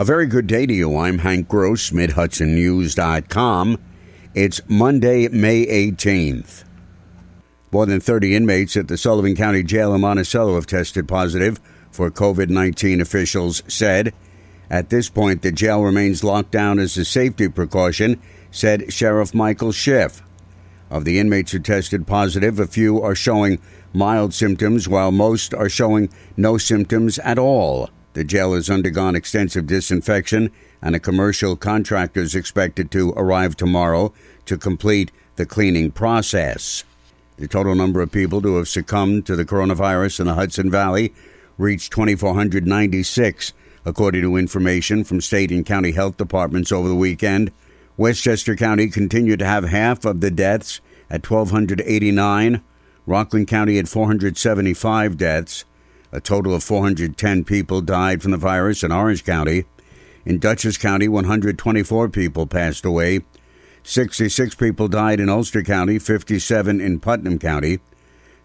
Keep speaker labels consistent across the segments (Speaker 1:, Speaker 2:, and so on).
Speaker 1: A very good day to you. I'm Hank Gross, MidHudsonNews.com. It's Monday, May 18th. More than 30 inmates at the Sullivan County Jail in Monticello have tested positive for COVID 19, officials said. At this point, the jail remains locked down as a safety precaution, said Sheriff Michael Schiff. Of the inmates who tested positive, a few are showing mild symptoms, while most are showing no symptoms at all. The jail has undergone extensive disinfection, and a commercial contractor is expected to arrive tomorrow to complete the cleaning process. The total number of people who have succumbed to the coronavirus in the Hudson Valley reached 2,496, according to information from state and county health departments over the weekend. Westchester County continued to have half of the deaths at 1,289. Rockland County had 475 deaths. A total of 410 people died from the virus in Orange County. In Dutchess County, 124 people passed away. 66 people died in Ulster County, 57 in Putnam County.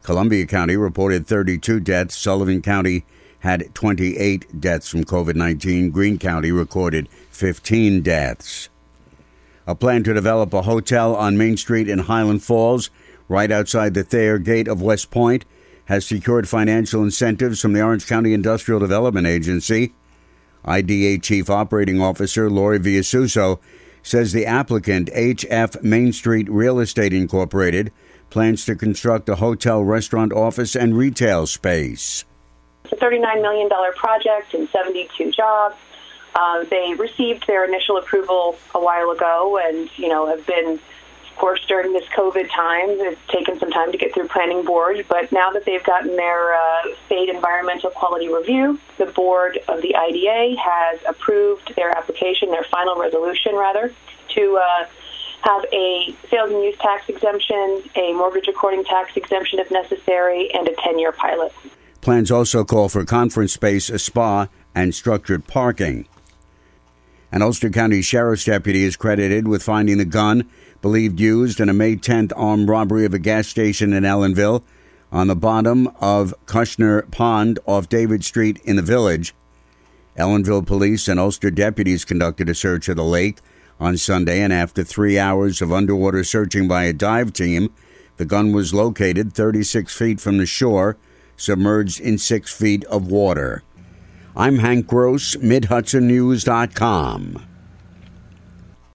Speaker 1: Columbia County reported 32 deaths. Sullivan County had 28 deaths from COVID 19. Greene County recorded 15 deaths. A plan to develop a hotel on Main Street in Highland Falls, right outside the Thayer Gate of West Point, has secured financial incentives from the Orange County Industrial Development Agency. IDA Chief Operating Officer Laurie Villasuso says the applicant, HF Main Street Real Estate Incorporated, plans to construct a hotel, restaurant, office, and retail space.
Speaker 2: It's a $39 million project and 72 jobs. Uh, they received their initial approval a while ago and, you know, have been during this COVID time, it's taken some time to get through planning board, but now that they've gotten their uh, state environmental quality review, the board of the IDA has approved their application, their final resolution, rather, to uh, have a sales and use tax exemption, a mortgage recording tax exemption if necessary, and a 10 year pilot.
Speaker 1: Plans also call for conference space, a spa, and structured parking. An Ulster County Sheriff's deputy is credited with finding the gun believed used in a May 10th armed robbery of a gas station in Ellenville on the bottom of Kushner Pond off David Street in the village. Ellenville police and Ulster deputies conducted a search of the lake on Sunday, and after three hours of underwater searching by a dive team, the gun was located 36 feet from the shore, submerged in six feet of water. I'm Hank Gross, MidHudsonNews.com.